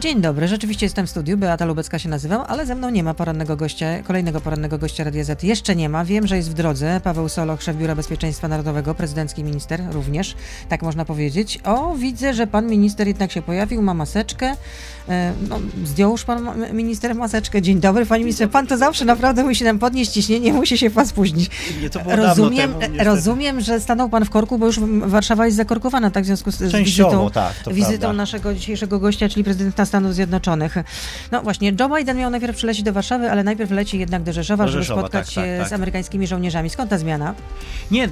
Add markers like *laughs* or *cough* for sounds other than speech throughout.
Dzień dobry, rzeczywiście jestem w studiu, Beata Lubecka się nazywam, ale ze mną nie ma porannego gościa, kolejnego porannego gościa Radia Z. Jeszcze nie ma, wiem, że jest w drodze. Paweł Soloch, szef Biura Bezpieczeństwa Narodowego, prezydencki minister również, tak można powiedzieć. O, widzę, że pan minister jednak się pojawił, ma maseczkę. E, no, zdjął już pan minister maseczkę. Dzień dobry, panie ministrze. Pan to zawsze naprawdę musi nam podnieść ciśnienie, musi się pan spóźnić. Nie, to było rozumiem, dawno temu, rozumiem, że stanął pan w korku, bo już Warszawa jest zakorkowana, tak w związku z, Częściowo, wizytą, tak, wizytą naszego dzisiejszego gościa, czyli prezydenta Stanów Zjednoczonych. No właśnie, Joe Biden miał najpierw przylecieć do Warszawy, ale najpierw leci jednak do Rzeszowa, Do żeby Rzeszowa, spotkać tak, się tak, tak. z amerykańskimi żołnierzami. Skąd ta zmiana? Nie,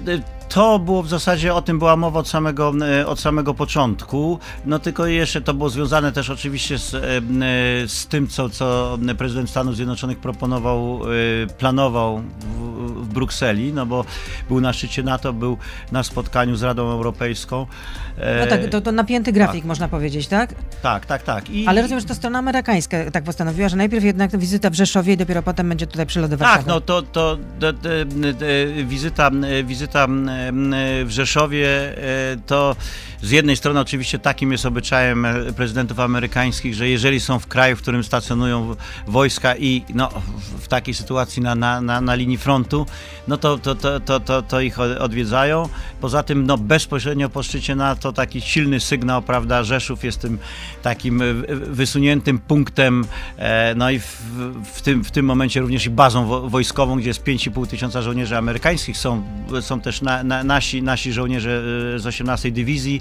to było w zasadzie, o tym była mowa od samego, y, od samego początku, no tylko jeszcze to było związane też oczywiście z, y, y, z tym, co, co prezydent Stanów Zjednoczonych proponował, planował w, w Brukseli, no bo był na szczycie NATO, był na spotkaniu z Radą Europejską. No E, tak, to, to napięty grafik, można powiedzieć, tak? tak, tak, tak. I, Ale rozumiem, że to strona amerykańska tak postanowiła, że najpierw jednak wizyta w Rzeszowie i dopiero potem będzie tutaj przylot do Warszawy. Tak, no to, to de, de, wizyta, wizyta w Rzeszowie e, to z jednej strony oczywiście takim jest obyczajem e, prezydentów amerykańskich, że jeżeli są w kraju, w którym stacjonują wojska i no, w- takiej sytuacji na, na, na, na linii frontu, no to, to, to, to, to, to ich od- odwiedzają. Poza tym no, bezpośrednio po szczycie NATO taki silny sygnał, prawda, Rzeszów jest tym takim e, wysuniętym punktem, e, no i w, w, tym, w tym momencie również i bazą wo- wojskową, gdzie jest 5,5 tysiąca żołnierzy amerykańskich, są, są też na, na, nasi, nasi żołnierze z 18 Dywizji,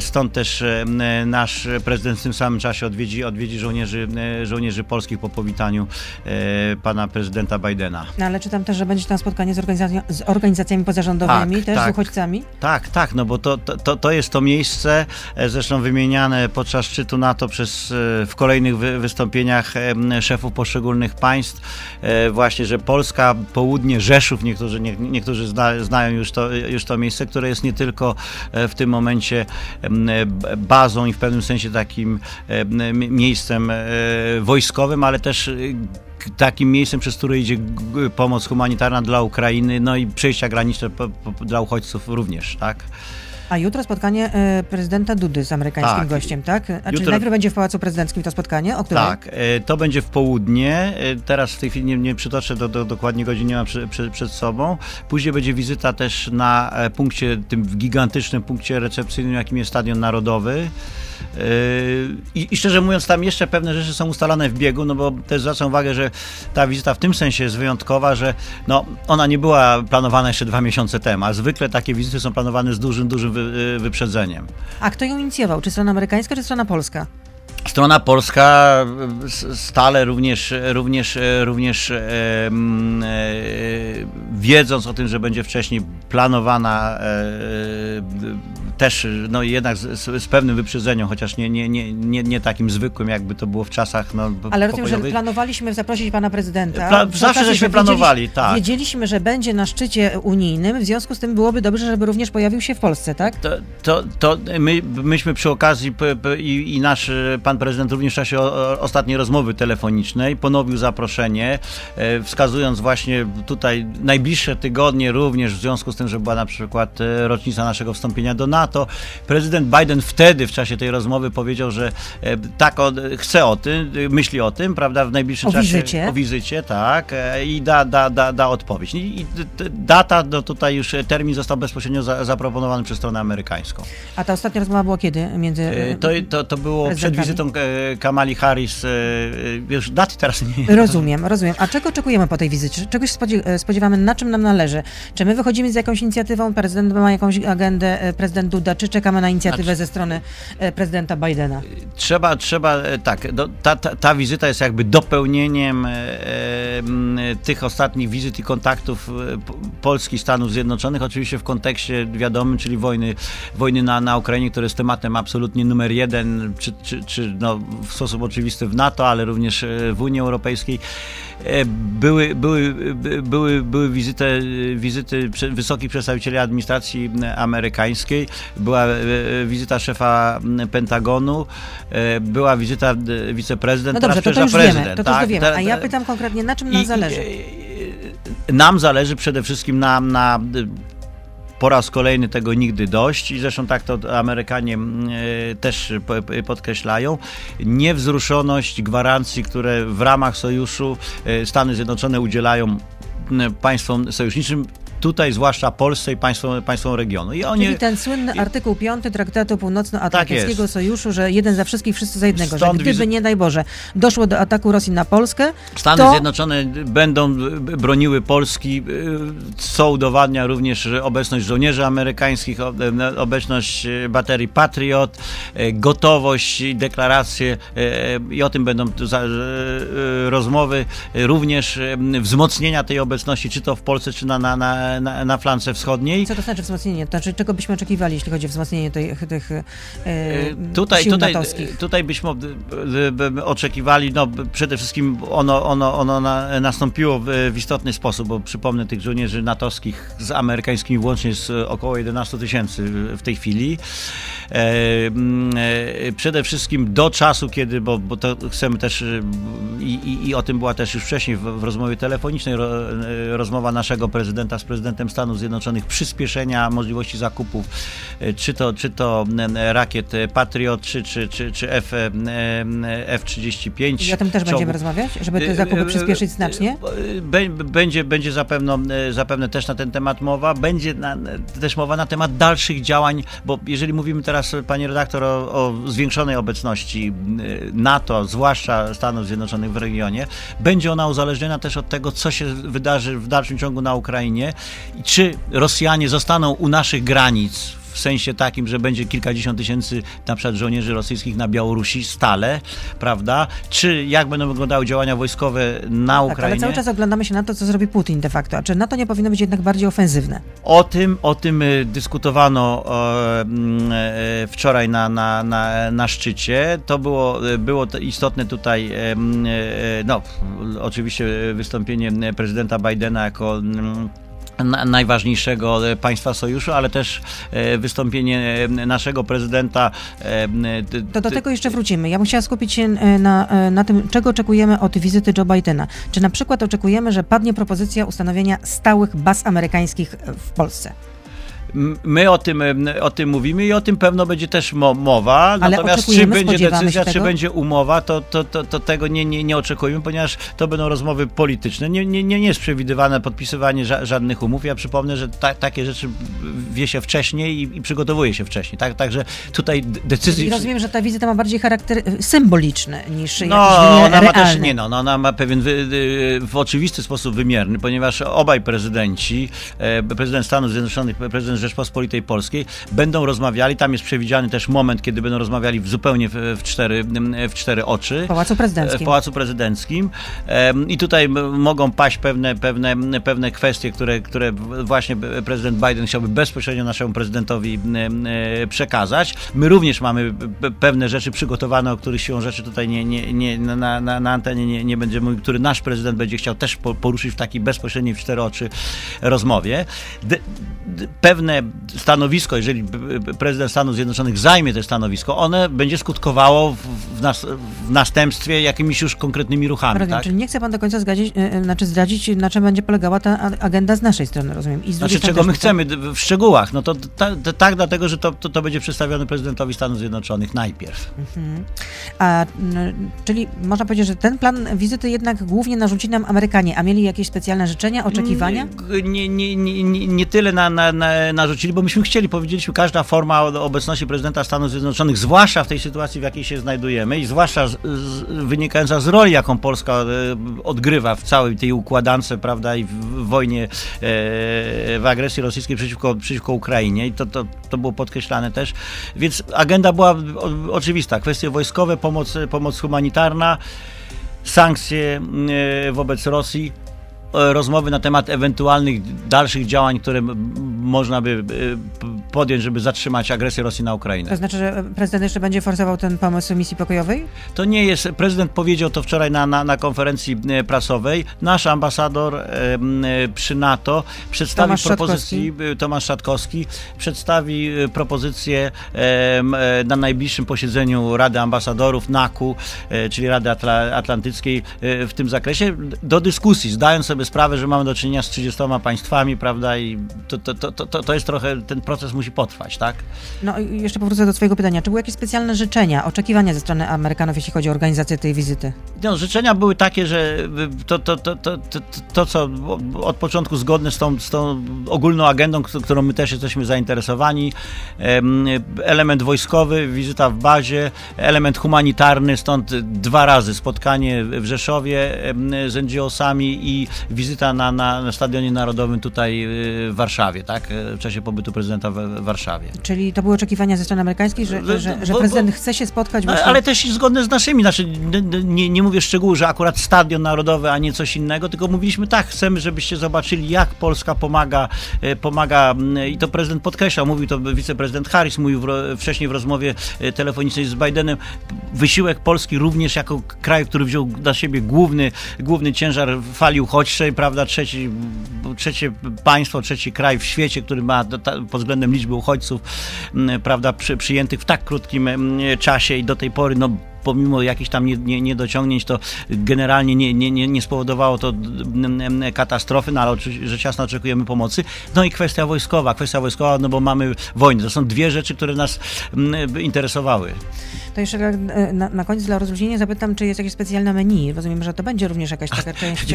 Stąd też e, nasz prezydent w tym samym czasie odwiedzi, odwiedzi żołnierzy, e, żołnierzy polskich po powitaniu e, pana prezydenta Bidena. No, ale czytam też, że będzie tam spotkanie z, organizacja- z organizacjami pozarządowymi, Tak, też z tak. uchodźcami. Tak, tak, no bo to, to- to, jest to miejsce, e, zresztą wymieniane podczas szczytu NATO przez, e, w kolejnych wy, wystąpieniach szefów poszczególnych państw, e, właśnie, że Polska, południe, Rzeszów, niektórzy, nie, niektórzy zna, znają już to, już to miejsce, które jest nie tylko e, w tym momencie b- bazą i w pewnym sensie takim em, mi- miejscem e, wojskowym, ale też e, takim miejscem, przez które idzie pomoc humanitarna dla Ukrainy, no i przejścia graniczne dla uchodźców również, tak? A jutro spotkanie e, prezydenta Dudy z amerykańskim Tak. gościem, tak? A czyli Jutro- najpierw będzie w Pałacu Prezydenckim to spotkanie, o której? Tak, e, to będzie w południe. E, Teraz w tej chwili nie, nie przytoczę do, do, dokładnie godzin, nie mam przy, przy, przed sobą. Później będzie wizyta też na e, punkcie, tym gigantycznym punkcie recepcyjnym, jakim jest Stadion Narodowy. E, I, I szczerze mówiąc, tam jeszcze pewne rzeczy są ustalane w biegu, no bo też zwracam uwagę, że ta wizyta w tym sensie jest wyjątkowa, że no, ona nie była planowana jeszcze dwa miesiące temu, a zwykle takie wizyty są planowane z dużym, dużym wy, e, wyprzedzeniem. A kto ją inicjował? Czy strona amerykańska, czy strona polska? Strona polska s- stale również, również, również e, e, wiedząc o tym, że będzie wcześniej planowana e, też no jednak z, z pewnym wyprzedzeniem, chociaż nie, nie, nie, nie, nie takim zwykłym, jakby to było w czasach no, Ale rozumiem, że planowaliśmy zaprosić pana prezydenta. Pla- zawsze żeśmy że planowali, wiedzieli- tak. Wiedzieliśmy, że będzie na szczycie unijnym, w związku z tym byłoby dobrze, żeby również pojawił się w Polsce, tak? To, to, to my, myśmy przy okazji i, i nasz e, pan prezydent również w czasie ostatniej rozmowy telefonicznej ponowił zaproszenie, e, wskazując właśnie tutaj najbliższe tygodnie również w związku z tym, że była na przykład e, rocznica naszego wstąpienia do NATO. Prezydent Biden wtedy w czasie tej rozmowy powiedział, że e, tak chce o tym, myśli o tym, prawda, w najbliższym O czasie. wizycie. O wizycie, tak, i da, da, da, da odpowiedź. I, data, no tutaj już termin został bezpośrednio za, zaproponowany przez stronę amerykańską. A ta ostatnia rozmowa była kiedy? Między... To, to, to było przed wizytą e, Kamali Harris. e, e, Już daty teraz nie. Rozumiem, rozumiem. A czego oczekujemy po tej wizycie? Czegoś spodzie- spodziewamy, na czym nam należy? Czy my wychodzimy z jakąś inicjatywą, prezydent ma jakąś agendę, prezydent Duda, czy czekamy na inicjatywę Znaczy- ze strony prezydenta Bidena? Trzeba, trzeba, tak, no, ta, ta, ta wizyta jest jakby dopełnieniem e, tych ostatnich wizyt i kontaktów Polski, Stanów Zjednoczonych, oczywiście w kontekście wiadomym, czyli wojny, wojny na, na Ukrainie, który jest tematem absolutnie numer jeden, czy, czy, czy no, w sposób oczywisty w NATO, ale również e, w Unii Europejskiej. E, Były, były, by- były, były wizyty, wizyty wysokich przedstawicieli administracji amerykańskiej, była e, wizyta szefa Pentagonu, była wizyta e, wiceprezydent, No dobrze, to, to już przyjeżdża wiemy, prezydent. to, to już tak? wiemy. A ja pytam konkretnie, na czym nam i- zależy? Nam zależy przede wszystkim na, na po raz kolejny tego nigdy dość i zresztą tak to Amerykanie e, też podkreślają. Niewzruszoność gwarancji, które w ramach sojuszu e, Stany Zjednoczone udzielają państwom sojuszniczym tutaj zwłaszcza Polsce i państwom, państwom regionu. I oni, Czyli ten słynny artykuł 5 Traktatu Północnoatlantyckiego tak Sojuszu, że jeden za wszystkich, wszyscy za jednego, Stąd że gdyby, nie daj Boże, doszło do ataku Rosji na Polskę, Stany to... Zjednoczone będą broniły Polski, co udowadnia również obecność żołnierzy amerykańskich, obecność baterii Patriot, gotowość i deklaracje i o tym będą rozmowy, również wzmocnienia tej obecności, czy to w Polsce, czy na, na, na na, na flance wschodniej. Co to znaczy wzmocnienie? To znaczy, czego byśmy oczekiwali, jeśli chodzi o wzmocnienie tych, tych e, tutaj, sił tutaj, natowskich? Tutaj byśmy oczekiwali, no przede wszystkim ono, ono, ono na, nastąpiło w, w, istotny sposób, bo przypomnę tych żołnierzy natowskich z amerykańskimi włącznie jest około 11 tysięcy w tej chwili. E, e, przede wszystkim do czasu, kiedy, bo, bo to chcemy też i, i, i, o tym była też już wcześniej w, w rozmowie telefonicznej ro, e, rozmowa naszego prezydenta z prezydentem Stanów Zjednoczonych, przyspieszenia możliwości zakupów, czy to, czy to rakiet Patriot, czy, czy, czy, czy F, F-35. I o tym też będziemy rozmawiać, żeby te zakupy przyspieszyć znacznie? Będzie, będzie zapewne, zapewne też na ten temat mowa, będzie na, też mowa na temat dalszych działań, bo jeżeli mówimy teraz teraz, pani redaktor, o, o, zwiększonej obecności NATO, zwłaszcza Stanów Zjednoczonych w regionie, będzie ona uzależniona też od tego, co się wydarzy w dalszym ciągu na Ukrainie czy Rosjanie zostaną u naszych granic w sensie takim, że będzie kilkadziesiąt tysięcy na przykład żołnierzy rosyjskich na Białorusi stale, prawda? Czy jak będą wyglądały działania wojskowe na Ukrainie? Tak, ale cały czas oglądamy się na to, co zrobi Putin de facto. A czy NATO nie powinno być jednak bardziej ofensywne? O tym, o tym y, dyskutowano e, e, wczoraj na, na, na, na szczycie. To było, y, było to istotne tutaj, e, no oczywiście wystąpienie prezydenta Bidena jako najważniejszego państwa sojuszu, ale też e, wystąpienie e, naszego prezydenta. E, to do tego jeszcze wrócimy. Ja bym chciała skupić się na, na tym, czego oczekujemy od wizyty Joe Bidena. Czy na przykład oczekujemy, że padnie propozycja ustanowienia stałych baz amerykańskich w Polsce? My o tym, o tym mówimy i o tym pewno będzie też mowa. Ale Natomiast czy będzie decyzja, czy będzie umowa, to, to, to, to tego nie, nie, nie oczekujemy, ponieważ to będą rozmowy polityczne. Nie, nie, nie jest przewidywane podpisywanie ża żadnych umów. Ja przypomnę, że ta, takie rzeczy wie się wcześniej i, i, przygotowuje się wcześniej. Tak, także tutaj decyzji... I rozumiem, że ta wizyta ma bardziej charakter y, symboliczny niż no, ona ma też Nie, no, ona ma pewien wy, w oczywisty sposób wymierny, ponieważ obaj prezydenci, e, prezydent Stanów Zjednoczonych, prezydent Rzeczpospolitej Polskiej będą rozmawiali, tam jest przewidziany też moment, kiedy będą rozmawiali w zupełnie w, w, cztery, w cztery oczy. W Pałacu Prezydenckim. W Pałacu Prezydenckim. I tutaj mogą paść pewne, pewne, pewne kwestie, które, które właśnie prezydent Biden chciałby bezpośrednio naszemu prezydentowi przekazać. My również mamy pewne rzeczy przygotowane, o których siłą rzeczy tutaj nie, nie, nie, na, na, na antenie nie, nie będziemy mówić, który nasz prezydent będzie chciał też poruszyć w takiej bezpośredniej w cztery oczy rozmowie. De, pewne stanowisko, jeżeli prezydent Stanów Zjednoczonych zajmie to stanowisko, one będzie skutkowało w, nas, w następstwie jakimiś już konkretnymi ruchami. Rozumiem, tak? Czyli nie chce pan do końca zgadzić, e, e, znaczy zdradzić, na czym będzie polegała ta agenda z naszej strony, rozumiem. I znaczy, czego my chcemy w szczegółach? No to, tak, dlatego, że to, to, to, będzie przedstawione prezydentowi Stanów Zjednoczonych najpierw. Mhm. A, czyli można powiedzieć, że ten plan wizyty jednak głównie narzuci nam Amerykanie, a mieli jakieś specjalne życzenia, oczekiwania? Nie, nie, nie, nie, nie tyle na, na, na narzucili, bo myśmy chcieli, powiedzieliśmy, każda forma obecności prezydenta Stanów Zjednoczonych, zwłaszcza w tej sytuacji, w jakiej się znajdujemy i zwłaszcza z, z, wynikająca z roli, jaką Polska e, odgrywa w całej tej układance, prawda, i w, w wojnie, e, w agresji rosyjskiej przeciwko, przeciwko Ukrainie i to, to, to było podkreślane też. Więc agenda była oczywista. Kwestie wojskowe, pomoc, pomoc humanitarna, sankcje e, wobec Rosji, rozmowy na temat ewentualnych dalszych działań, które można by e, podjąć, żeby zatrzymać agresję Rosji na Ukrainę. To znaczy, że prezydent jeszcze będzie forsował ten pomysł misji pokojowej? To nie jest, prezydent powiedział to wczoraj na, na, na konferencji e, prasowej. Nasz ambasador e, przy NATO przedstawi Tomasz propozycji. Tomasz Szatkowski, przedstawi propozycję e, na najbliższym posiedzeniu Rady Ambasadorów NAKU, e, czyli Rady Atla Atlantyckiej w tym zakresie, do dyskusji, zdając sobie sobie sprawę, że mamy do czynienia z 30 państwami, prawda, i to, to, to, to, to jest trochę, ten proces musi potrwać, tak? No i jeszcze powrócę do twojego pytania. Czy były jakieś specjalne życzenia, oczekiwania ze strony Amerykanów, jeśli chodzi o organizację tej wizyty? No, życzenia były takie, że to, to, to, to, to, co od początku zgodne z tą, z tą ogólną agendą, którą my też jesteśmy zainteresowani, element wojskowy, wizyta w bazie, element humanitarny, stąd dwa razy spotkanie w Rzeszowie z NGO-sami i wizyta na, na, na Stadionie Narodowym tutaj w Warszawie, tak? W czasie pobytu prezydenta w Warszawie. Czyli to były oczekiwania ze strony amerykańskiej, że, że, że prezydent chce się spotkać właśnie... Ale też zgodne z naszymi, znaczy nie, nie mówię szczegółów, że akurat Stadion Narodowy, a nie coś innego, tylko mówiliśmy tak, chcemy, żebyście zobaczyli, jak Polska pomaga, e, pomaga i to prezydent podkreślał, mówił to wiceprezydent Harris, mówił w, wcześniej w rozmowie telefonicznej z Bidenem, wysiłek Polski również jako kraj, który wziął na siebie główny, główny ciężar fali prawda, trzeci, trzecie państwo, trzeci kraj w świecie, który ma pod względem liczby uchodźców, prawda, przy, przyjętych w tak krótkim czasie i do tej pory, no pomimo jakichś tam niedociągnięć, to generalnie nie, nie, nie, nie spowodowało to katastrofy, no ale rzecz jasna oczekujemy pomocy. No i kwestia wojskowa, kwestia wojskowa, no bo mamy wojnę. To są dwie rzeczy, które nas interesowały. To jeszcze e, na, na koniec dla rozluźnienia zapytam, czy jest jakieś specjalne menu. Rozumiem, że to będzie również jakaś taka *laughs* część.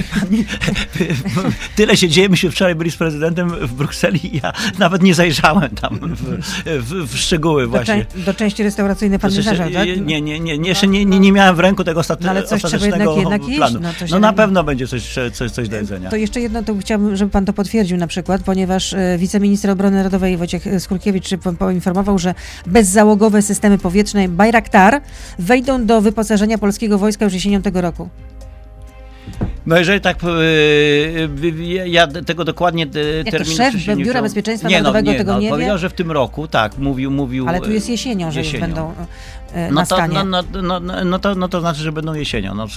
*laughs* Tyle się dzieje. Myśmy wczoraj byli z prezydentem w Brukseli i ja nawet nie zajrzałem tam w, w, w szczegóły właśnie. Do, części restauracyjnej pan nie zajrzał, tak? Nie, nie, nie, nie, jeszcze nie, nie, nie miałem w ręku tego ostatnie, no, ale coś ostatecznego jednak, jednak planu. no, no na pewno będzie coś, coś, coś do jedzenia. To jeszcze jedno, to chciałbym, żeby pan to potwierdził na przykład, ponieważ e, wiceminister obrony narodowej Wojciech Skurkiewicz poinformował, że bezzałogowe systemy powietrzne Bayraktar wejdą do wyposażenia polskiego wojska już jesienią tego roku. No jeżeli tak, yy, ja tego dokładnie terminu... szef Biura Bezpieczeństwa nie, no, Narodowego nie, tego no, nie powiedział, wie? że w tym roku, tak, mówił... mówił Ale tu jest jesienią, że jesienią. będą no to, no, no, no, no, to, no to znaczy, że będą jesienią, no,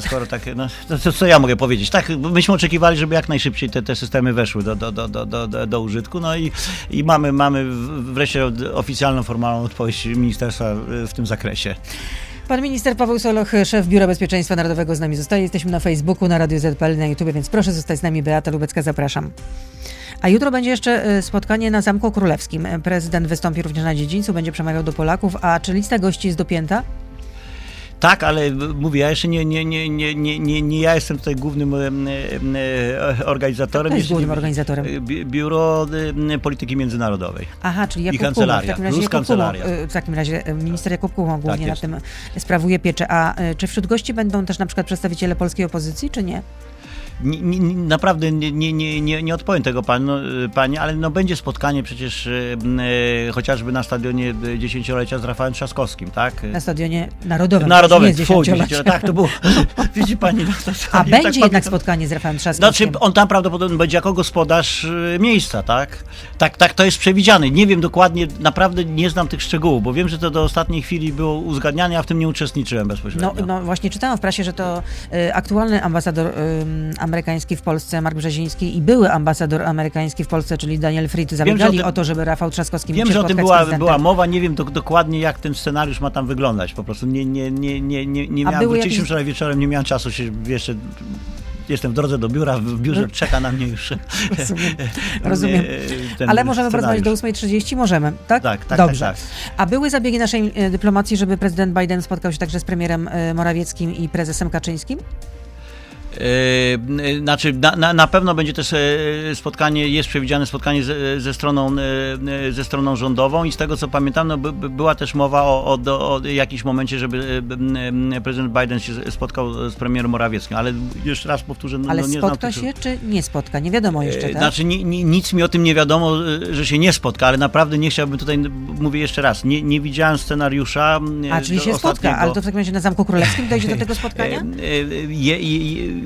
skoro tak, no, to co ja mogę powiedzieć? Tak, myśmy oczekiwali, żeby jak najszybciej te, te systemy weszły do, do, do, do, do, do użytku, no i, i mamy, mamy wreszcie oficjalną, formalną odpowiedź ministerstwa w tym zakresie. Pan minister Paweł Soloch, szef Biura Bezpieczeństwa Narodowego z nami zostaje. Jesteśmy na Facebooku, na Radio ZPL, na YouTube, więc proszę zostać z nami. Beata Lubecka, zapraszam. A jutro będzie jeszcze e, spotkanie na Zamku Królewskim. Prezydent wystąpi również na dziedzińcu, będzie przemawiał do Polaków. A czy lista gości jest dopięta? Tak, ale mówię, ja jeszcze nie, nie, nie, nie, nie, nie, nie ja jestem tutaj głównym organizatorem. Kto jest głównym organizatorem? Biuro Polityki Międzynarodowej. Aha, czyli Jakub I kancelaria. W takim razie, kancelaria. w takim razie minister Jakub głównie tak nad tym sprawuje pieczę. A czy wśród gości będą też na przykład przedstawiciele polskiej opozycji, czy nie? Nie, nie, naprawdę nie, nie, nie, nie odpowiem tego pan, no, pani, ale no, będzie spotkanie przecież e, chociażby na stadionie dziesięciolecia z Rafałem Trzaskowskim, tak? Na stadionie narodowym. Narodowym, fu, tak, to było, *laughs* widzi pani. No, to, A będzie tak jednak spotkanie z Rafałem Trzaskowskim. Znaczy, on tam prawdopodobnie będzie jako gospodarz miejsca, tak? Tak, tak to jest przewidziane. Nie wiem dokładnie, naprawdę nie znam tych szczegółów, bo wiem, że to do ostatniej chwili było uzgadniane, a w tym nie uczestniczyłem bezpośrednio. No, no właśnie czytałam w prasie, że to y, aktualny ambasador y, amerykański w Polsce, Mark Brzeziński i były ambasador amerykański w Polsce, czyli Daniel Fried, zabiegali o, o, to, żeby Rafał Trzaskowski Wiem, że o tym była, była mowa, nie wiem do, dokładnie jak ten scenariusz ma tam wyglądać. Po prostu nie, nie, nie, nie, nie, nie miałem, wróciliśmy jakieś... wczoraj wieczorem, nie miałem czasu się jeszcze jestem w drodze do biura, w biurze no. czeka na mnie już. Rozumiem. *laughs* Rozumiem. Ale możemy porozmawiać do 8.30? Możemy, tak? Tak, tak. Dobrze. Tak, tak. A były zabiegi naszej e, dyplomacji, żeby prezydent Biden spotkał się także z premierem e, Morawieckim i prezesem Kaczyńskim? Yy, znaczy, na, na, pewno będzie też e, spotkanie, jest przewidziane spotkanie ze, ze, stroną, e, ze stroną rządową i z tego co pamiętam, no, by, była też mowa o, o, o jakimś momencie, żeby e, prezydent Biden się spotkał z premierem Morawieckim, ale jeszcze raz powtórzę, no, ale no, nie spotka się, czy nie spotka? Nie wiadomo jeszcze, tak? Znaczy, ni, ni, nic mi o tym nie wiadomo, że się nie spotka, ale naprawdę nie chciałbym tutaj, mówię jeszcze raz, nie, nie widziałem scenariusza A, czyli się spotka, ale to w takim razie na Zamku Królewskim dojdzie do *laughs* tego spotkania? Je, je,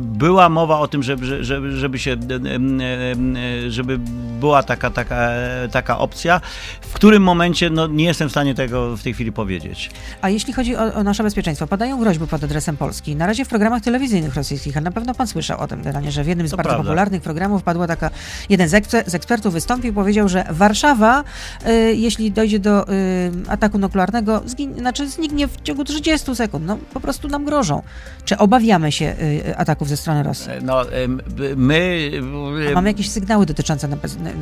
była mowa o tym, żeby, żeby, żeby się, żeby była taka, taka, taka opcja. W którym momencie, no nie jestem w stanie tego w tej chwili powiedzieć. A jeśli chodzi o, o nasze bezpieczeństwo, padają groźby pod adresem Polski. Na razie w programach telewizyjnych rosyjskich, a na pewno pan słyszał o tym, generalnie, że w jednym z To bardzo prawda. popularnych programów padła taka, jeden z, eksper, z ekspertów wystąpił i powiedział, że Warszawa, y, jeśli dojdzie do y, ataku nuklearnego, zgin, znaczy zniknie w ciągu 30 sekund. No po prostu nam grożą. Czy obawiamy się y, ataków ze strony Rosji? No, my... A mamy jakieś sygnały dotyczące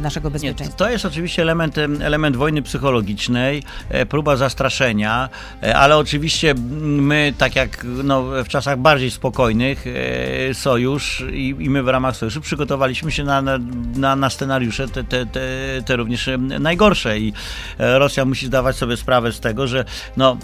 naszego Nie, bezpieczeństwa? to jest oczywiście element, em, element wojny psychologicznej, e, próba zastraszenia, e, ale oczywiście my, tak jak no, w czasach bardziej spokojnych, e, sojusz i, i my w ramach sojuszu przygotowaliśmy się na, na, na, na scenariusze te, te, te, te również najgorsze i e, Rosja musi zdawać sobie sprawę z tego, że no,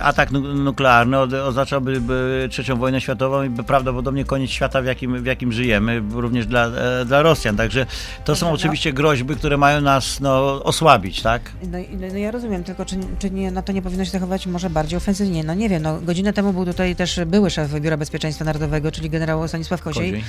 atak nu- nuklearny oznaczałby by trzecią wojnę światową i prawdopodobnie koniec świata, w jakim, w jakim żyjemy, również dla, e, dla Rosjan. Także to są No. oczywiście groźby, które mają nas no, osłabić, tak? No, i- no ja rozumiem, tylko czy, czy nie, na to nie powinno się zachować może bardziej ofensywnie? No nie wiem, no godzinę temu był tutaj też były szef Biura Bezpieczeństwa Narodowego, czyli generał Stanisław Koziej. Koziej.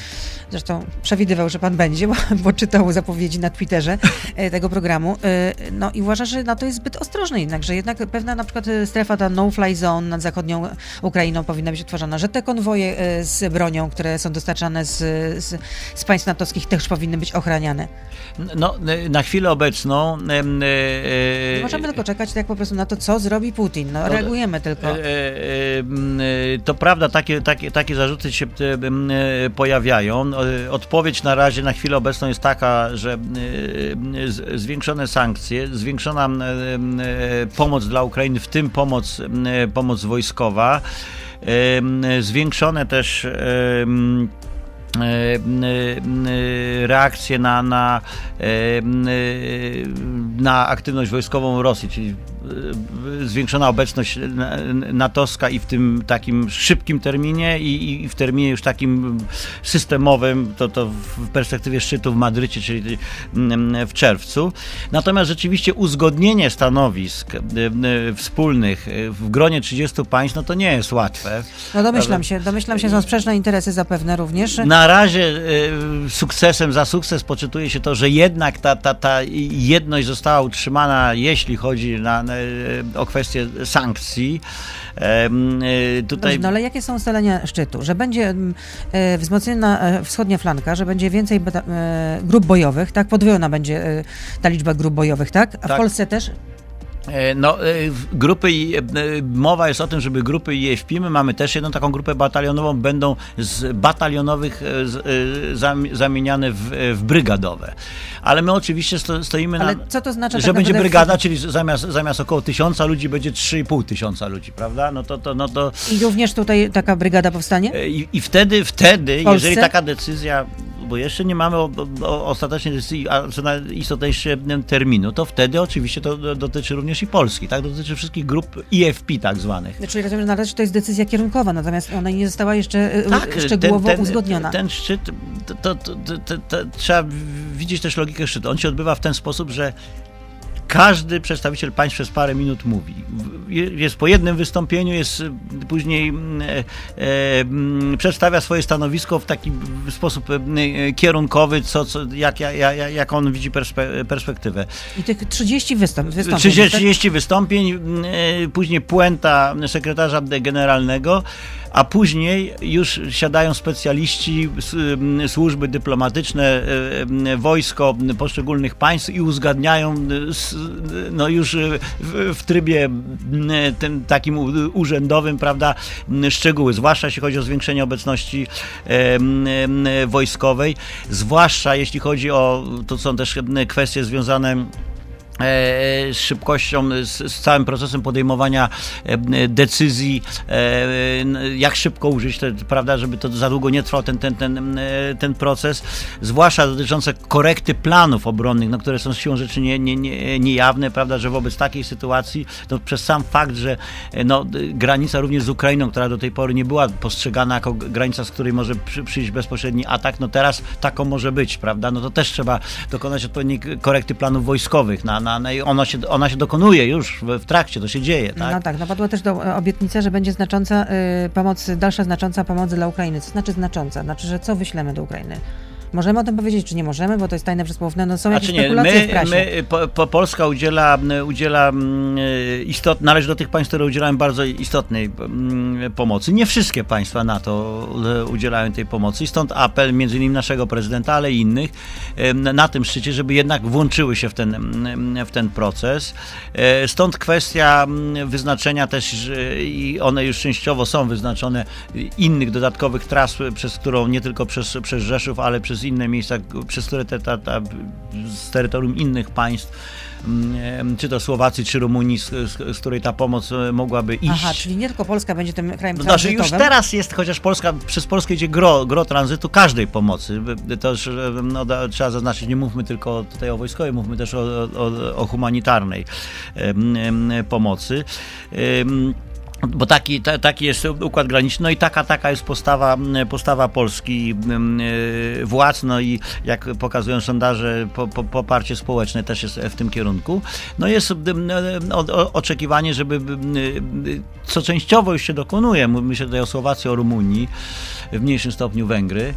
Zresztą przewidywał, że pan będzie, bo, bo czytał zapowiedzi na Twitterze e, tego programu. E, No i uważa, że na to jest zbyt ostrożny jednak, że jednak pewna na przykład strefa ta no-fly zone nad zachodnią Ukrainą powinna być utworzona, że te konwoje e, z bronią, które są dostarczane z, z, z państw natowskich też powinny być ochraniane. No, e, na chwilę obecną... e, e, możemy tylko czekać tak po prostu na to, co zrobi Putin. No, No, reagujemy tylko. E, e, To prawda, takie, takie, takie zarzuty się pojawiają. Odpowiedź na razie na chwilę obecną jest taka, że zwiększone sankcje, zwiększona pomoc dla Ukrainy, w tym pomoc, pomoc wojskowa, zwiększone też e, reakcje na, na, e, na aktywność wojskową Rosji, czyli e, zwiększona obecność na- natowska i w tym takim szybkim terminie i, i w terminie już takim systemowym, to, to w perspektywie szczytu w Madrycie, czyli w czerwcu. Natomiast rzeczywiście uzgodnienie stanowisk wspólnych w gronie 30 państw, no to nie jest łatwe. No domyślam się, domyślam się, są sprzeczne interesy zapewne również. Na razie e, sukcesem za sukces poczytuje się to, że jednak ta, ta, ta jedność została utrzymana, jeśli chodzi na, na, o kwestię sankcji. Em, e, Tutaj Dobrze, no ale jakie są ustalenia szczytu? Że będzie e, wzmocniona e, wschodnia flanka, że będzie więcej e, grup bojowych, tak? Podwojona będzie e, ta liczba grup bojowych, tak? A w Tak. Polsce też? E, No, e, grupy, e, mowa jest o tym, żeby grupy IFP, my mamy też jedną taką grupę batalionową, będą z batalionowych zamieniane w, w brygadowe. Ale my oczywiście sto, stoimy Ale na... co to znaczy że tak będzie brygada, czyli zamiast, zamiast około tysiąca ludzi będzie 3,5 tysiąca ludzi, prawda? No to, to, no to I również tutaj taka brygada powstanie? i, i wtedy, wtedy, jeżeli taka decyzja, bo jeszcze nie mamy o, o, ostatecznej decyzji, a co najistotniejsze terminu, to wtedy oczywiście to do- dotyczy również i Polski, tak? Dotyczy wszystkich grup IFP tak zwanych. Czyli rozumiem, że na razie to jest decyzja kierunkowa, natomiast ona nie została jeszcze e, szczegółowo ten, ten, uzgodniona. Ten szczyt, to, to, to, to, to, trzeba widzieć też logikę szczytu. On się odbywa w ten sposób, że każdy przedstawiciel państw przez parę minut mówi. Jest po jednym wystąpieniu, jest y, później mm, e, e, mm, przedstawia swoje stanowisko w taki sposób e, e, kierunkowy, co, co, jak, jak, jak, jak on widzi perspe, perspektywę. I tych 30 wystąp, wystąpień. 30, tak? 30 wystąpień, m, e, później puenta sekretarza generalnego, a później już siadają specjaliści, służby dyplomatyczne, wojsko poszczególnych państw i uzgadniają no już e, w, w trybie tym takim urzędowym, prawda, szczegóły, zwłaszcza jeśli chodzi o zwiększenie obecności wojskowej, zwłaszcza jeśli chodzi o, to są też kwestie związane z szybkością, z, z całym procesem podejmowania e, decyzji, e, jak szybko użyć, te, prawda, żeby to za długo nie trwał ten, ten, ten, e, ten proces, zwłaszcza dotyczące korekty planów obronnych, no, które są siłą rzeczy nie, nie, nie, niejawne, prawda, że wobec takiej sytuacji, no, przez sam fakt, że e, no, granica również z Ukrainą, która do tej pory nie była postrzegana jako granica, z której może przy, przyjść bezpośredni atak, no teraz taką może być, prawda, no to też trzeba dokonać odpowiedniej korekty planów wojskowych, na, na, na, i ona, się, ona się dokonuje już w, w trakcie, to się dzieje, tak? No tak, no padła też do, obietnica, że będzie znacząca y, pomoc, dalsza znacząca pomoc dla Ukrainy. Co znaczy znacząca? Znaczy, że co wyślemy do Ukrainy? Możemy o tym powiedzieć, czy nie możemy, bo to jest tajne przysłowne. No są A jakieś czy nie, my, my po, po Polska udziela, udziela istot, należy do tych państw, które udzielają bardzo istotnej pomocy. Nie wszystkie państwa NATO udzielają tej pomocy stąd apel między innymi naszego prezydenta, ale i innych na tym szczycie, żeby jednak włączyły się w ten, w ten proces. E, Stąd kwestia wyznaczenia też, i one już częściowo są wyznaczone, innych dodatkowych tras, przez którą nie tylko przez, przez Rzeszów, ale przez inne miejsca, przez które te, ta, ta, z terytorium innych państw, mm, czy to Słowacji, czy Rumunii, z, z, z której ta pomoc e, mogłaby iść. Aha, czyli nie tylko Polska będzie tym krajem No, znaczy już tranzytowym. teraz jest, chociaż Polska, przez Polskę idzie gro, gro tranzytu każdej pomocy. To już e, no, da, trzeba zaznaczyć, nie mówmy tylko tutaj o wojskowej, mówmy też o, o, o humanitarnej em, em, pomocy. Em, bo taki, ta, taki jest układ graniczny, no i taka, taka jest postawa, postawa Polski e, władz, no i jak pokazują sondaże, po, po, poparcie społeczne też jest w tym kierunku. No jest em, o, o, oczekiwanie, żeby, em, co częściowo już się dokonuje, myślę tutaj o Słowacji, o Rumunii, w mniejszym stopniu Węgry,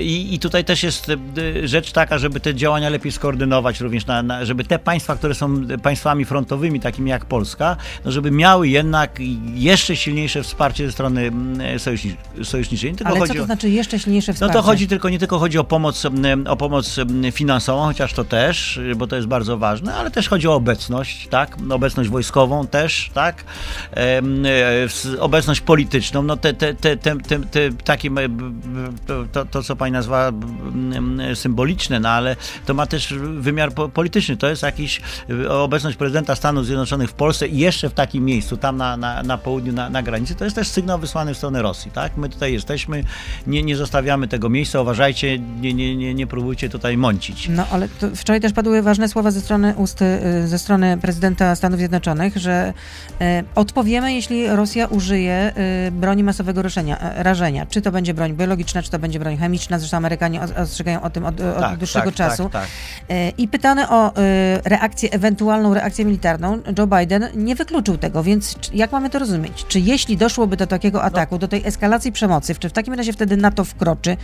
I, I tutaj też jest e, rzecz taka, żeby te działania lepiej skoordynować, również na, na, żeby te państwa, które są państwami frontowymi, takimi jak Polska, no żeby miały jednak jeszcze silniejsze wsparcie ze strony mm, sojuszni, sojuszniczej. Ale co to o- znaczy jeszcze silniejsze no wsparcie? to chodzi tylko, nie tylko chodzi o pomoc, o pomoc finansową, chociaż to też, bo to jest bardzo ważne, ale też chodzi o obecność, tak? Obecność wojskową też, tak? E, Obecność polityczną, no te, te, te, te, te, te takie, to, to, co pani nazwała symboliczne, no ale to ma też wymiar po- polityczny. To jest jakiś e, obecność prezydenta Stanów Zjednoczonych w Polsce i jeszcze w takim miejscu, tam na, na, na południu, na, na granicy, to jest też sygnał wysłany w stronę Rosji, tak? My tutaj jesteśmy, nie, nie zostawiamy tego miejsca, uważajcie, nie, nie, nie, nie próbujcie tutaj mącić. No ale wczoraj też padły ważne słowa ze strony ust, y, ze strony prezydenta Stanów Zjednoczonych, że y, odpowiemy, jeśli Rosja użyje y, broni masowego ruszenia, e, rażenia. Czy to będzie broń biologiczna, czy to będzie broń chemiczna. Zresztą Amerykanie os- ostrzegają o tym od, od Tak, dłuższego tak, czasu. Tak, tak. E, I pytany o y, reakcję, ewentualną reakcję militarną, Joe Biden nie wykluczył tego, więc jak mamy to rozumieć? Czy jeśli doszłoby do No. takiego ataku, do tej eskalacji przemocy, czy w takim razie wtedy NATO wkroczy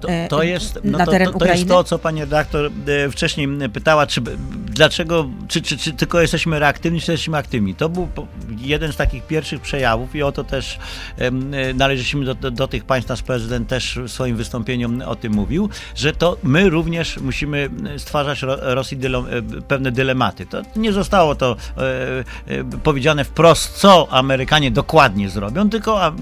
To, e, to jest, no na to, teren to, to jest Ukrainy? to, co pani redaktor e, wcześniej pytała, czy, dlaczego, czy, czy, czy tylko jesteśmy reaktywni, czy jesteśmy aktywni. To był jeden z takich pierwszych przejawów i o to też e, należyliśmy do, do, do tych państw. Nasz prezydent też w swoim wystąpieniu o tym mówił, że to my również musimy stwarzać Ro- Rosji e, pewne dylematy. To nie zostało to e, e, powiedziane wprost, co Amerykanie dokładnie zrobią, tylko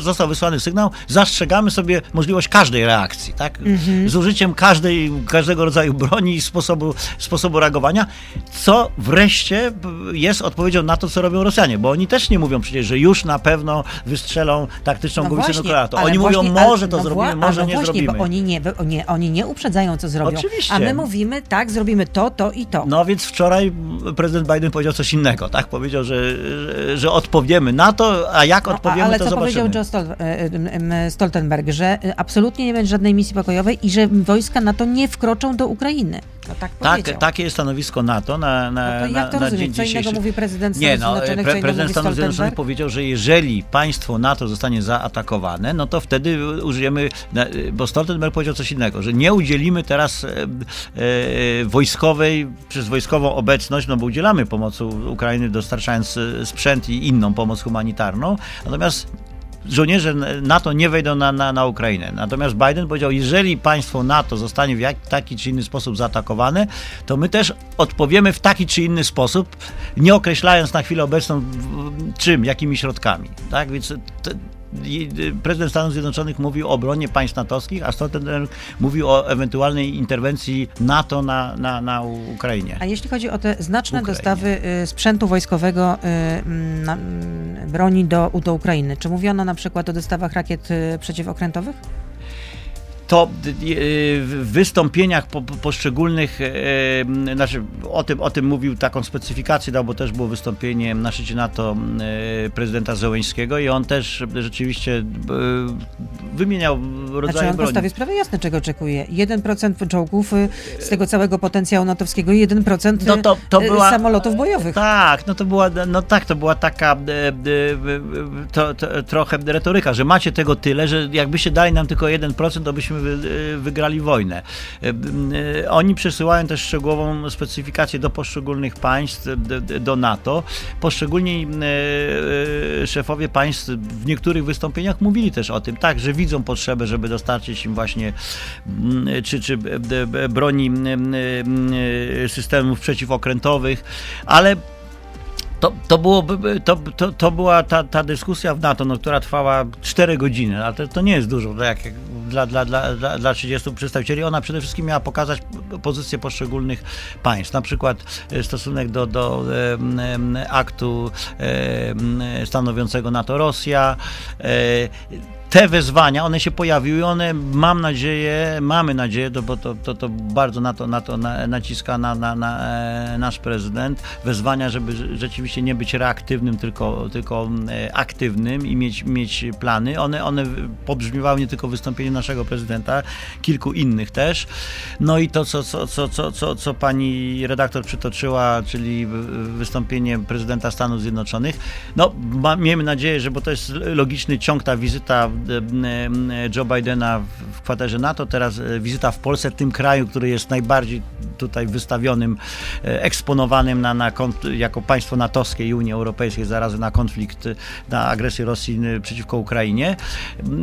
został wysłany sygnał, zastrzegamy sobie możliwość każdej reakcji, tak? Z użyciem każdej, każdego rodzaju broni i sposobu, sposobu reagowania, co wreszcie jest odpowiedzią na to, co robią Rosjanie, bo oni też nie mówią przecież, że już na pewno wystrzelą taktyczną No głowicę nuklearną. Oni mówią, właśnie, może to no zrobimy, wła- może no nie właśnie, zrobimy. Bo oni nie, bo nie, oni nie uprzedzają, co zrobią. Oczywiście. A my mówimy, tak, zrobimy to, to i to. No więc wczoraj prezydent Biden powiedział coś innego, tak? Powiedział, że, że, że odpowiemy na to, a jak No, odpowiemy, ale to co zobaczymy. powiedział Joe Stol- e, em, Stoltenberg, że e, absolutnie nie będzie żadnej misji pokojowej i że wojska NATO nie wkroczą do Ukrainy. No tak Tak, takie jest stanowisko NATO na, na, No to na, jak to na rozumieć? dzień Co innego dzisiejszy. mówi prezydent Nie, Stanów no, Zjednoczonych, pre, innego prezydent Stanów Zjednoczonych powiedział, że jeżeli państwo NATO zostanie zaatakowane, no to wtedy użyjemy, na- bo Stoltenberg powiedział coś innego, że nie udzielimy teraz e, e, wojskowej, przez wojskową obecność, no bo udzielamy pomocy Ukrainy dostarczając e, sprzęt i inną pomoc humanitarną, natomiast żołnierze NATO nie wejdą na, na, na Ukrainę. Natomiast Biden powiedział, jeżeli państwo NATO zostanie w jak, taki czy inny sposób zaatakowane, to my też odpowiemy w taki czy inny sposób, nie określając na chwilę obecną czym, jakimi środkami. Tak? Więc prezydent Stanów Zjednoczonych mówił o obronie państw natowskich, a Stoltenberg mówił o ewentualnej interwencji NATO na, na, na Ukrainie. A jeśli chodzi o te znaczne Ukrainie. dostawy y, sprzętu wojskowego, y, broni do, do Ukrainy, czy mówiono na przykład o dostawach rakiet y, przeciwokrętowych? To d- d- w wystąpieniach po, po- poszczególnych, e, znaczy o tym, o tym mówił, taką specyfikację dał, bo też było wystąpienie na szczycie NATO e, prezydenta Zełęńskiego i on też rzeczywiście e, wymieniał rodzaje znaczy on broni. postawił sprawę jasne, czego oczekuje. 1% czołgów y, z tego całego potencjału natowskiego i 1% No to- to y, była- samolotów bojowych. Tak, no to była, no tak, to była taka to, to, trochę retoryka, że macie tego tyle, że jakbyście dali nam tylko 1%, to byśmy e, wygrali wojnę. E, e, Oni przesyłają też szczegółową specyfikację do poszczególnych państw, do NATO. Poszczególni szefowie państw w niektórych wystąpieniach mówili też o tym, tak, że widzą potrzebę, żeby dostarczyć im właśnie czy, czy broni systemów przeciwokrętowych, ale to, to, było, to, to, to była ta, ta dyskusja w NATO, no, która trwała 4 godziny, ale to, to nie jest dużo jak, jak dla, dla, dla, dla, dla 30 przedstawicieli. Ona przede wszystkim miała pokazać pozycje poszczególnych państw, na przykład e, stosunek do, do aktu stanowiącego NATO-Rosja. Te wezwania, one się pojawiły, one mam nadzieję, mamy nadzieję, bo to, to, to bardzo na to, na to na, naciska na, na, na, e, nasz prezydent, wezwania, żeby rze- rzeczywiście nie być reaktywnym, tylko, tylko e, aktywnym i mieć, mieć plany. One, one pobrzmiewały nie tylko w wystąpieniu naszego prezydenta, kilku innych też. No i to, co, co, co, co, co, co pani redaktor przytoczyła, czyli wystąpienie prezydenta Stanów Zjednoczonych. No, ma, miejmy nadzieję, że bo to jest logiczny ciąg, ta wizyta Joe Bidena w- kwaterze NATO, teraz e, wizyta w Polsce, tym kraju, który jest najbardziej tutaj wystawionym, e, eksponowanym na, na jako państwo natowskie i Unii Europejskiej zarazem na konflikt, e, na agresję Rosji e, przeciwko Ukrainie,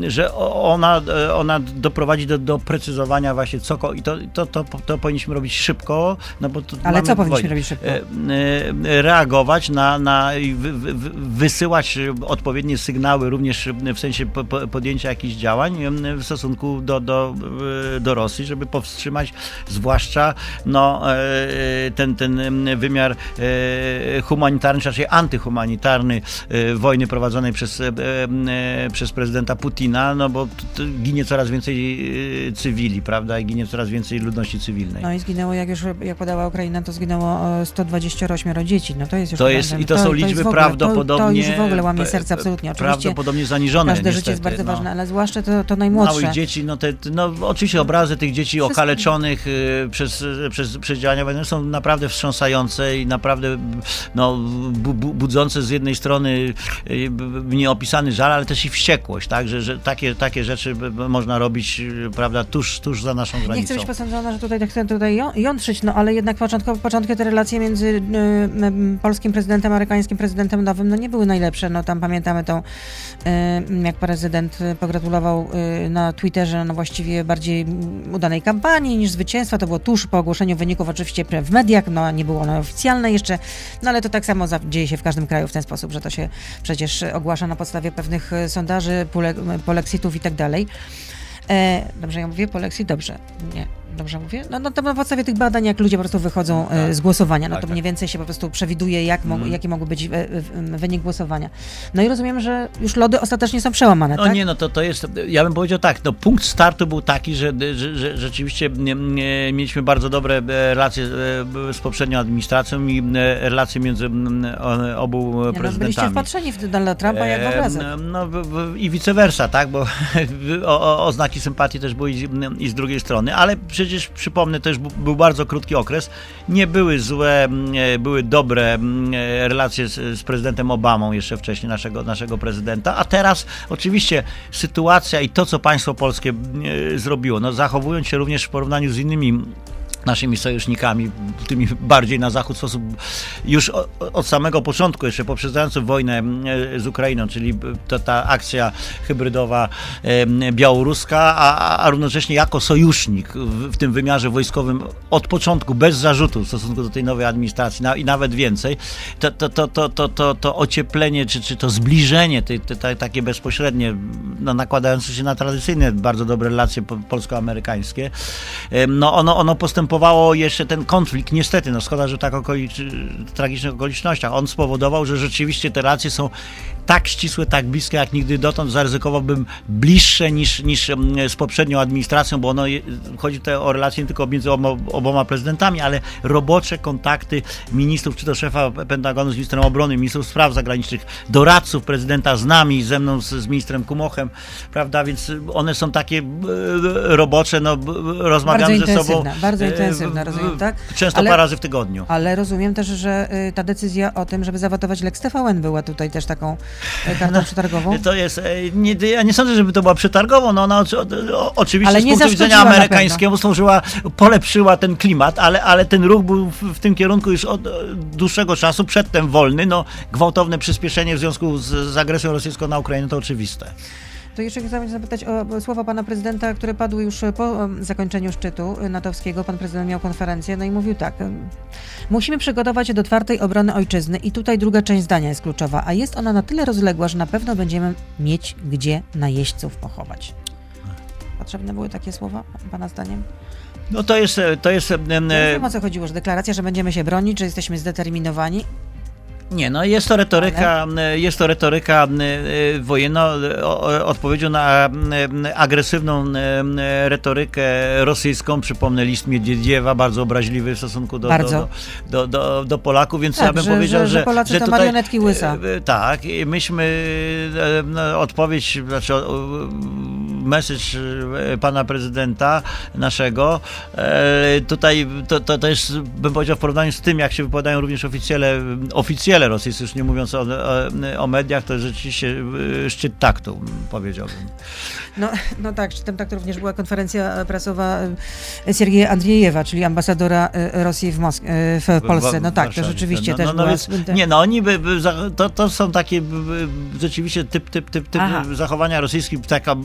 że ona, e, ona doprowadzi do, do precyzowania właśnie co, i to, to, to, to powinniśmy robić szybko, no bo Ale co powinniśmy robić szybko? E, e, reagować na, na wysyłać odpowiednie sygnały również w sensie podjęcia jakichś działań w stosunku do, do, e, do Rosji, żeby powstrzymać zwłaszcza no, e, ten, ten em, wymiar e, humanitarny, czy raczej antyhumanitarny e, wojny prowadzonej przez, e, e, przez prezydenta Putina, no bo ginie coraz więcej e, cywili, prawda, i ginie coraz więcej ludności cywilnej. No i zginęło, jak już jak podała Ukraina, to zginęło e, 128 dzieci. No to jest już To jest, i to, są jest liczby w ogóle, prawdopodobnie. To, to już w ogóle łamie serce, absolutnie. Oczywiście Prawdopodobnie zaniżone. każde niestety, życie jest bardzo no. ważne, ale zwłaszcza to, to najmłodsze. Małych dzieci, no, te, no oczywiście obrazy tych dzieci Wszystko- okaleczonych y, przez, przez, przez działania wojenne są naprawdę wstrząsające i naprawdę no, bu, bu, budzące z jednej strony y, nieopisany żal, ale też i wściekłość, tak? że, że takie, takie rzeczy można robić y, prawda, tuż, tuż za naszą granicą. Nie chcę być posądzona, że tutaj tak chcę tutaj ją- jątrzyć, no ale jednak początkowo, początki te relacje między y, polskim prezydentem, amerykańskim prezydentem nowym, no nie były najlepsze. No tam pamiętamy tą, jak prezydent y, pogratulował y, na Twitterze no właściwie bardziej mm, udanej kampanii niż zwycięstwa. To było tuż po ogłoszeniu wyników oczywiście w mediach, no nie było ono oficjalne jeszcze, no ale to tak samo dzieje się w każdym kraju w ten sposób, że to się przecież ogłasza na podstawie pewnych y, sondaży, pole, polexitów i tak dalej. E, dobrze ja mówię? Polexit? Dobrze. Nie. Dobrze mówię? No, no to na podstawie tych badań, jak ludzie po prostu wychodzą e, Tak. z głosowania, no Tak, to tak. mniej więcej się po prostu przewiduje, jak mo- Mhm. jaki mógł być e, e, wynik głosowania. No i rozumiem, że już lody ostatecznie są przełamane, No tak? nie, no to, to jest, ja bym powiedział tak, no punkt startu był taki, że, że, że rzeczywiście mieliśmy bardzo dobre relacje z poprzednią administracją i relacje między obu Nie, no, byliście prezydentami. wpatrzeni w Donalda Trumpa jak w obrazek. No, i vice versa, tak, bo *laughs* o, o, oznaki sympatii też były i, i z drugiej strony, ale przecież przypomnę, to już był bardzo krótki okres. Nie były złe, e, były dobre e, relacje z, z prezydentem Obamą jeszcze wcześniej, naszego, naszego prezydenta, a teraz oczywiście sytuacja i to, co państwo polskie e, zrobiło, no, zachowując się również w porównaniu z innymi naszymi sojusznikami, tymi bardziej na zachód w sposób już od samego początku, jeszcze poprzedzający wojnę e, z Ukrainą, czyli to, ta akcja hybrydowa e, białoruska, a, a- równocześnie jako sojusznik w, w tym wymiarze wojskowym od początku, bez zarzutu w stosunku do tej nowej administracji na, i nawet więcej, to, to, to, to, to, to, to ocieplenie, czy, czy to zbliżenie, te, te, takie bezpośrednie, no, nakładające się na tradycyjne, bardzo dobre relacje po- polsko-amerykańskie, Em, no ono, ono postępowało jeszcze ten konflikt, niestety, no szkoda, że w tak okolicz, tragicznych okolicznościach, on spowodował, że rzeczywiście te relacje są tak ścisłe, tak bliskie jak nigdy dotąd. Zaryzykowałbym bliższe niż, niż z poprzednią administracją, bo ono, chodzi tutaj o relacje nie tylko między oboma prezydentami, ale robocze kontakty ministrów, czy to szefa Pentagonu z ministrem obrony, ministrów spraw zagranicznych, doradców prezydenta z nami, ze mną, z, z ministrem Kumochem, prawda, więc one są takie e, robocze, no rozmawiamy bardzo ze sobą. Bardzo intensywne, rozumiem, tak? Często ale, parę razy w tygodniu. Ale rozumiem też, że y, ta decyzja o tym, żeby zawatować Lex TVN była tutaj też taką e, kartą no, przetargową. To jest, e, nie, ja nie sądzę, żeby to była przetargową, no ona o, o, oczywiście ale z punktu widzenia amerykańskiego służyła, polepszyła ten klimat, ale, ale ten ruch był w, w tym kierunku już od dłuższego czasu, przedtem wolny, no gwałtowne przyspieszenie w związku z, z agresją rosyjską na Ukrainę to oczywiste. To jeszcze chciałam zapytać o słowa pana prezydenta, które padły już po zakończeniu szczytu natowskiego. Pan prezydent miał konferencję, no i mówił tak. Musimy przygotować się do twardej obrony ojczyzny i tutaj druga część zdania jest kluczowa, a jest ona na tyle rozległa, że na pewno będziemy mieć gdzie najeźdźców pochować. Potrzebne były takie słowa, pana zdaniem? No to jest... To jest ja wiem o co chodziło, że deklaracja, że będziemy się bronić, że jesteśmy zdeterminowani, nie, no jest to retoryka, jest to retoryka e, wojenna odpowiedzią na agresywną retorykę rosyjską. Przypomnę list Miedwiediewa, bardzo obraźliwy w stosunku do, do, do, do, do, Polaków, więc tak, ja bym że, powiedział, że, że, Polacy że to tutaj, marionetki łysa. E, tak, myśmy no, odpowiedź, znaczy message e, pana prezydenta naszego. Tutaj to, to, to jest, bym powiedział, w porównaniu z tym, jak się wypowiadają również oficjele, oficjele wiele rosyjskich, już nie mówiąc o, o, o, mediach, to rzeczywiście e, szczyt taktu, powiedziałbym. No, no tak, szczytem taktu również była konferencja prasowa e, Siergieja Andriejewa, czyli ambasadora e, Rosji w, Mosk- w Polsce. No tak, to rzeczywiście no, no, też no, była... Więc, nie, no oni by, by, to, to są takie rzeczywiście typ, typ, typ, typ zachowania rosyjskich, taka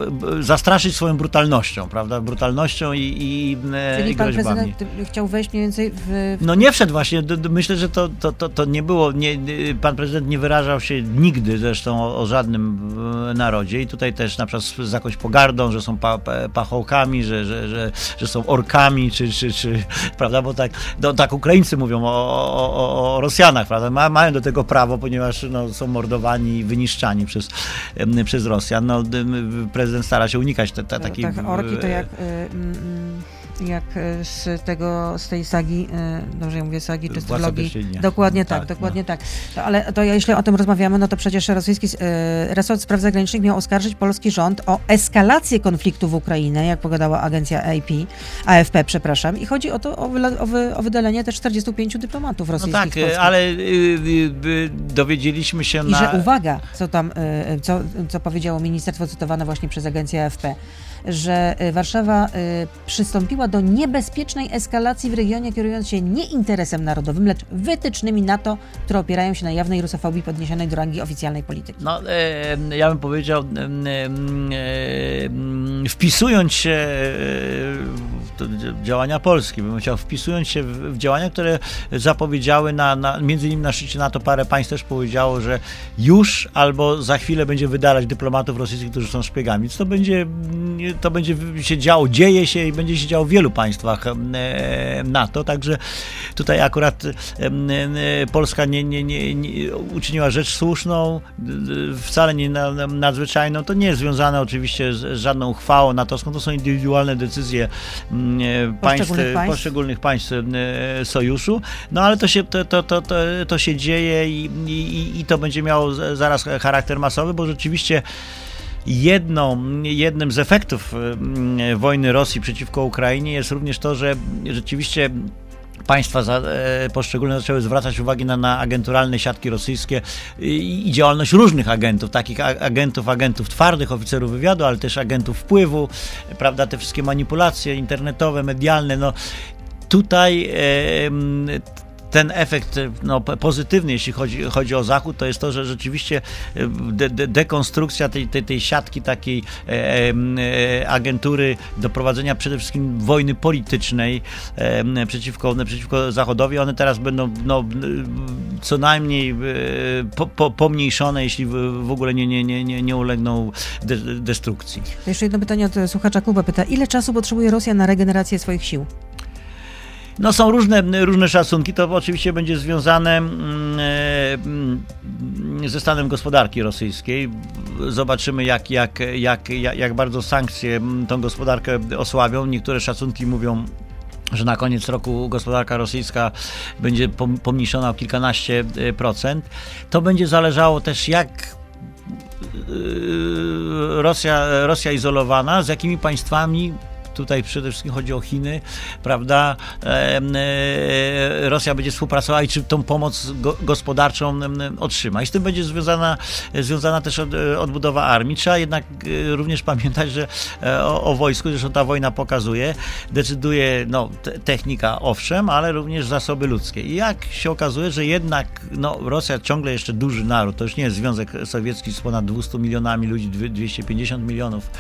zastraszyć swoją brutalnością, prawda? Brutalnością i, i, Czyli i pan prezydent chciał wejść mniej więcej w... No nie wszedł właśnie. Myślę, że to, to, to, to nie było, nie, pan prezydent nie wyrażał się nigdy zresztą o, o, żadnym e, narodzie i tutaj też na przykład z jakąś pogardą, że są pa, pa, pachołkami, że, że, że, że, są orkami, czy, czy, czy *laughs* prawda, bo tak, no, tak Ukraińcy mówią o, o, o Rosjanach, prawda, Ma, mają do tego prawo, ponieważ no, są mordowani i wyniszczani przez, przez Rosjan. No, prezydent stara się unikać te, te, takiej... Tak, orki to jak... Y, jak e, z tego, z tej sagi, e, dobrze ja mówię sagi czy z trylogii. Dokładnie tak, tak dokładnie no. tak. No, ale to jeśli o tym rozmawiamy, no to przecież rosyjski e, resort spraw zagranicznych miał oskarżyć polski rząd o eskalację konfliktu w Ukrainie, jak pogadała agencja AP, AFP, przepraszam. I chodzi o to, o, o, wy, o wydalenie też 45 dyplomatów rosyjskich. No tak, ale y, y, dowiedzieliśmy się I na... że uwaga, co tam, y, co, co powiedziało ministerstwo cytowane właśnie przez agencję AFP, że Warszawa przystąpiła do niebezpiecznej eskalacji w regionie, kierując się nie interesem narodowym, lecz wytycznymi NATO, które opierają się na jawnej rusofobii podniesionej do rangi oficjalnej polityki. No, e, ja bym powiedział, e, e, wpisując się w działania Polski, bym chciał, wpisując się w, w działania, które zapowiedziały na, na, między innymi na szczycie NATO parę państw też powiedziało, że już albo za chwilę będzie wydalać dyplomatów rosyjskich, którzy są szpiegami. Więc to będzie, to będzie się działo, dzieje się i będzie się działo w wielu państwach NATO, także tutaj akurat Polska nie, nie, nie, nie uczyniła rzecz słuszną, wcale nie nadzwyczajną. To nie jest związane oczywiście z żadną uchwałą natowską, to są indywidualne decyzje państw, poszczególnych państw, poszczególnych państw sojuszu, no ale to się, to, to, to, to, to się dzieje i, i, i to będzie miało zaraz charakter masowy, bo rzeczywiście Jedną, jednym z efektów mm, wojny Rosji przeciwko Ukrainie jest również to, że rzeczywiście państwa za, e, poszczególne zaczęły zwracać uwagę na, na agenturalne siatki rosyjskie i, i, działalność różnych agentów, takich agentów, agentów twardych, oficerów wywiadu, ale też agentów wpływu, prawda, te wszystkie manipulacje internetowe, medialne, no tutaj e, ten efekt no, pozytywny, jeśli chodzi, chodzi o Zachód, to jest to, że rzeczywiście e, de, de, dekonstrukcja tej, tej, tej siatki takiej e, e, agentury do prowadzenia przede wszystkim wojny politycznej e, przeciwko, przeciwko Zachodowi, one teraz będą no, co najmniej e, po, po, pomniejszone, jeśli w, ogóle nie, nie, nie, nie ulegną de, destrukcji. Jeszcze jedno pytanie od słuchacza Kuba pyta, ile czasu potrzebuje Rosja na regenerację swoich sił? No są różne, różne szacunki, to oczywiście będzie związane mm, e, mm, ze stanem gospodarki rosyjskiej. Zobaczymy, jak, jak, jak, jak, bardzo sankcje tą gospodarkę osłabią. Niektóre szacunki mówią że na koniec roku gospodarka rosyjska będzie pomniejszona o kilkanaście e, procent. To będzie zależało też jak e, Rosja, Rosja izolowana, z jakimi państwami Tutaj przede wszystkim chodzi o Chiny, prawda? E, Rosja będzie współpracowała i czy tą pomoc gospodarczą otrzyma. I z tym będzie związana, związana też odbudowa armii. Trzeba jednak e, również pamiętać, że e, o, o wojsku, zresztą ta wojna pokazuje, decyduje no, technika owszem, ale również zasoby ludzkie. I jak się okazuje, że jednak no, Rosja ciągle jeszcze duży naród, to już nie jest Związek Sowiecki z ponad 200 milionami ludzi, 250 milionów,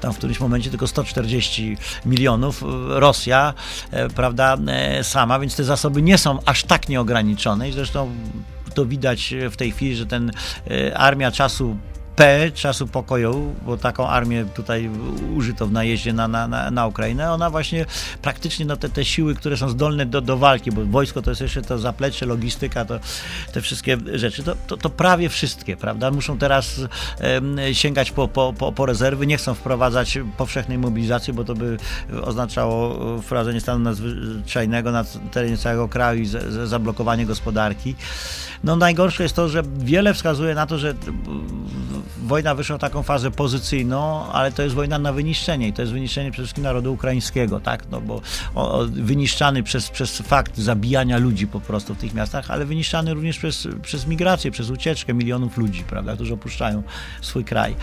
tam w którymś momencie tylko 140 milionów, Rosja, e, prawda, e, sama, więc te zasoby nie są aż tak nieograniczone i zresztą to widać w tej chwili, że ten e, armia czasu P czasu pokoju, bo taką armię tutaj użyto w najeździe na, na, na Ukrainę, ona właśnie praktycznie no, te, te siły, które są zdolne do, do walki, bo wojsko to jest jeszcze to zaplecze, logistyka, to te wszystkie rzeczy, to, to, to prawie wszystkie, prawda? Muszą teraz sięgać po, po, po, po rezerwy, nie chcą wprowadzać powszechnej mobilizacji, bo to by oznaczało wprowadzenie stanu nadzwyczajnego na terenie całego kraju i z, z, zablokowanie gospodarki. No najgorsze jest to, że wiele wskazuje na to, że wojna wyszła w taką fazę pozycyjną, ale to jest wojna na wyniszczenie i to jest wyniszczenie przede wszystkim narodu ukraińskiego, tak, no bo o, wyniszczany przez, przez fakt zabijania ludzi po prostu w tych miastach, ale wyniszczany również przez, przez migrację, przez ucieczkę milionów ludzi, prawda, którzy opuszczają swój kraj.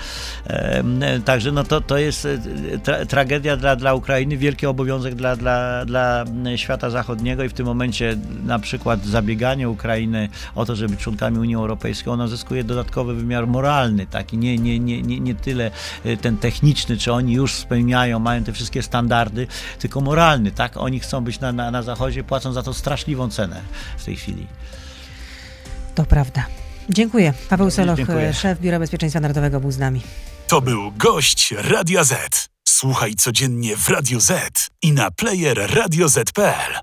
E, także no to, to jest e, tra tragedia dla, dla Ukrainy, wielki obowiązek dla, dla, dla świata zachodniego i w tym momencie na przykład zabieganie Ukrainy o to, żeby członkami Unii Europejskiej, ona zyskuje dodatkowy wymiar moralny, taki nie, nie, nie, nie, nie tyle e, ten techniczny, czy oni już spełniają, mają te wszystkie standardy, tylko moralny, tak? Oni chcą być na, na, na Zachodzie, płacą za to straszliwą cenę w tej chwili. To prawda. Dziękuję. Paweł Soloch, Dziękuję. szef Biura Bezpieczeństwa Narodowego był z nami. To był gość Radia Z. Słuchaj codziennie w Radio Z i na player radioz.pl.